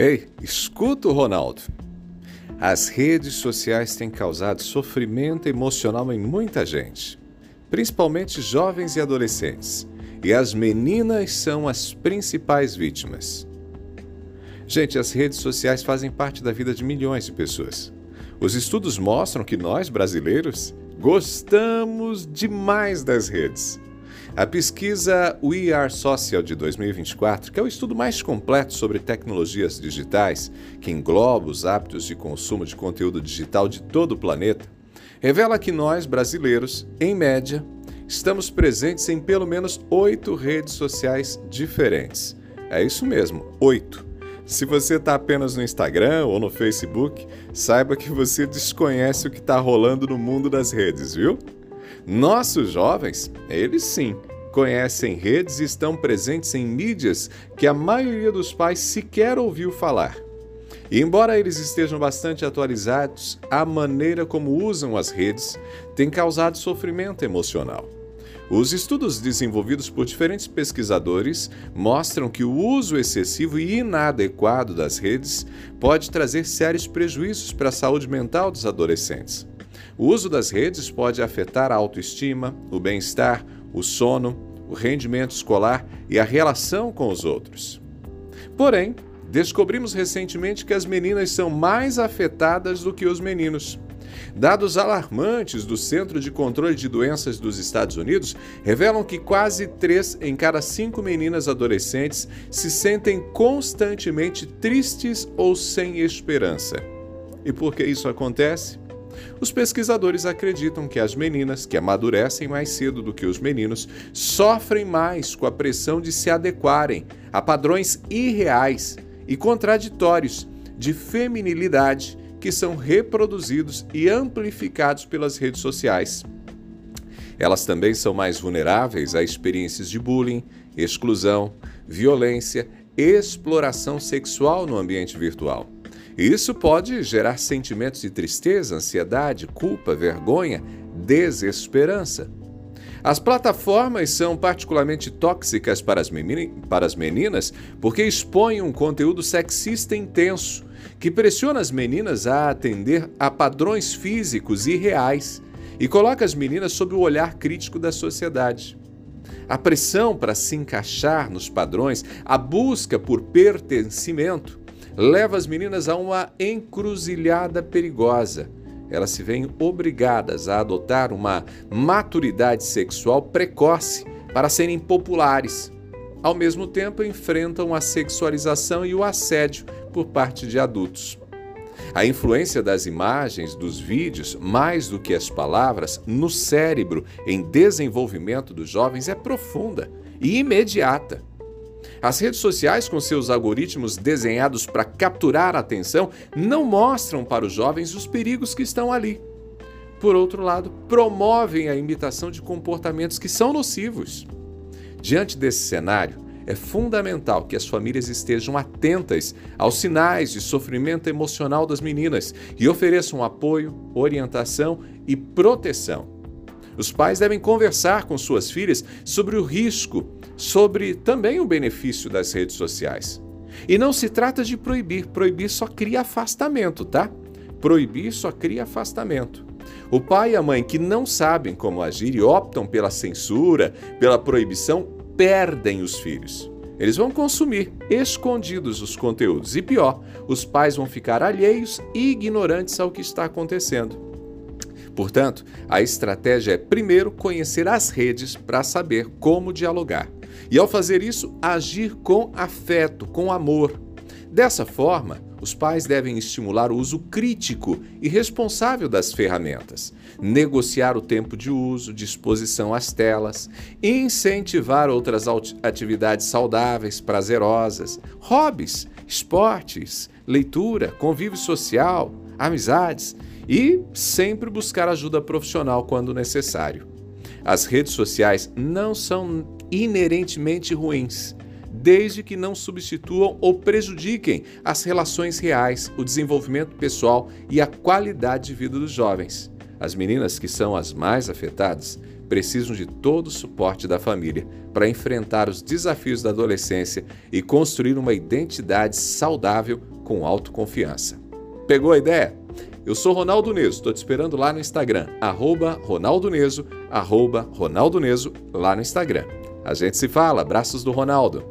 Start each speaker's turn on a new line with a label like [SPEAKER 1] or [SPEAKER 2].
[SPEAKER 1] Ei, escuta o Ronaldo. As redes sociais têm causado sofrimento emocional em muita gente, principalmente jovens e adolescentes, e as meninas são as principais vítimas. Gente, as redes sociais fazem parte da vida de milhões de pessoas. Os estudos mostram que nós, brasileiros, gostamos demais das redes. A pesquisa We Are Social de 2024, que é o estudo mais completo sobre tecnologias digitais, que engloba os hábitos de consumo de conteúdo digital de todo o planeta, revela que nós, brasileiros, em média, estamos presentes em pelo menos oito redes sociais diferentes. É isso mesmo, oito. Se você está apenas no Instagram ou no Facebook, saiba que você desconhece o que está rolando no mundo das redes, viu? Nossos jovens, eles sim, conhecem redes e estão presentes em mídias que a maioria dos pais sequer ouviu falar. E embora eles estejam bastante atualizados, a maneira como usam as redes tem causado sofrimento emocional. Os estudos desenvolvidos por diferentes pesquisadores mostram que o uso excessivo e inadequado das redes pode trazer sérios prejuízos para a saúde mental dos adolescentes. O uso das redes pode afetar a autoestima, o bem-estar, o sono, o rendimento escolar e a relação com os outros. Porém, descobrimos recentemente que as meninas são mais afetadas do que os meninos. Dados alarmantes do Centro de Controle de Doenças dos Estados Unidos revelam que quase 3 em cada 5 meninas adolescentes se sentem constantemente tristes ou sem esperança. E por que isso acontece? Os pesquisadores acreditam que as meninas, que amadurecem mais cedo do que os meninos, sofrem mais com a pressão de se adequarem a padrões irreais e contraditórios de feminilidade que são reproduzidos e amplificados pelas redes sociais. Elas também são mais vulneráveis a experiências de bullying, exclusão, violência, exploração sexual no ambiente virtual. Isso pode gerar sentimentos de tristeza, ansiedade, culpa, vergonha, desesperança. As plataformas são particularmente tóxicas para as, para as meninas porque expõem um conteúdo sexista intenso que pressiona as meninas a atender a padrões físicos irreais e coloca as meninas sob o olhar crítico da sociedade. A pressão para se encaixar nos padrões, a busca por pertencimento, leva as meninas a uma encruzilhada perigosa. Elas se veem obrigadas a adotar uma maturidade sexual precoce para serem populares. Ao mesmo tempo, enfrentam a sexualização e o assédio por parte de adultos. A influência das imagens, dos vídeos, mais do que as palavras, no cérebro em desenvolvimento dos jovens é profunda e imediata. As redes sociais, com seus algoritmos desenhados para capturar a atenção, não mostram para os jovens os perigos que estão ali. Por outro lado, promovem a imitação de comportamentos que são nocivos. Diante desse cenário, é fundamental que as famílias estejam atentas aos sinais de sofrimento emocional das meninas e ofereçam apoio, orientação e proteção. Os pais devem conversar com suas filhas sobre o risco sobre também o benefício das redes sociais. E não se trata de proibir, proibir só cria afastamento, tá? Proibir só cria afastamento. O pai e a mãe que não sabem como agir e optam pela censura, pela proibição, perdem os filhos. Eles vão consumir escondidos os conteúdos e pior, os pais vão ficar alheios e ignorantes ao que está acontecendo. Portanto, a estratégia é primeiro conhecer as redes para saber como dialogar. E ao fazer isso, agir com afeto, com amor. Dessa forma, os pais devem estimular o uso crítico e responsável das ferramentas, negociar o tempo de uso, disposição às telas, incentivar outras atividades saudáveis, prazerosas, hobbies, esportes, leitura, convívio social, amizades e sempre buscar ajuda profissional quando necessário. As redes sociais não são inerentemente ruins, desde que não substituam ou prejudiquem as relações reais, o desenvolvimento pessoal e a qualidade de vida dos jovens. As meninas, que são as mais afetadas, precisam de todo o suporte da família para enfrentar os desafios da adolescência e construir uma identidade saudável com autoconfiança. Pegou a ideia? Eu sou Ronaldo Neso, estou te esperando lá no Instagram, arroba Ronaldo Neso, arroba Ronaldo Neso, lá no Instagram. A gente se fala, abraços do Ronaldo.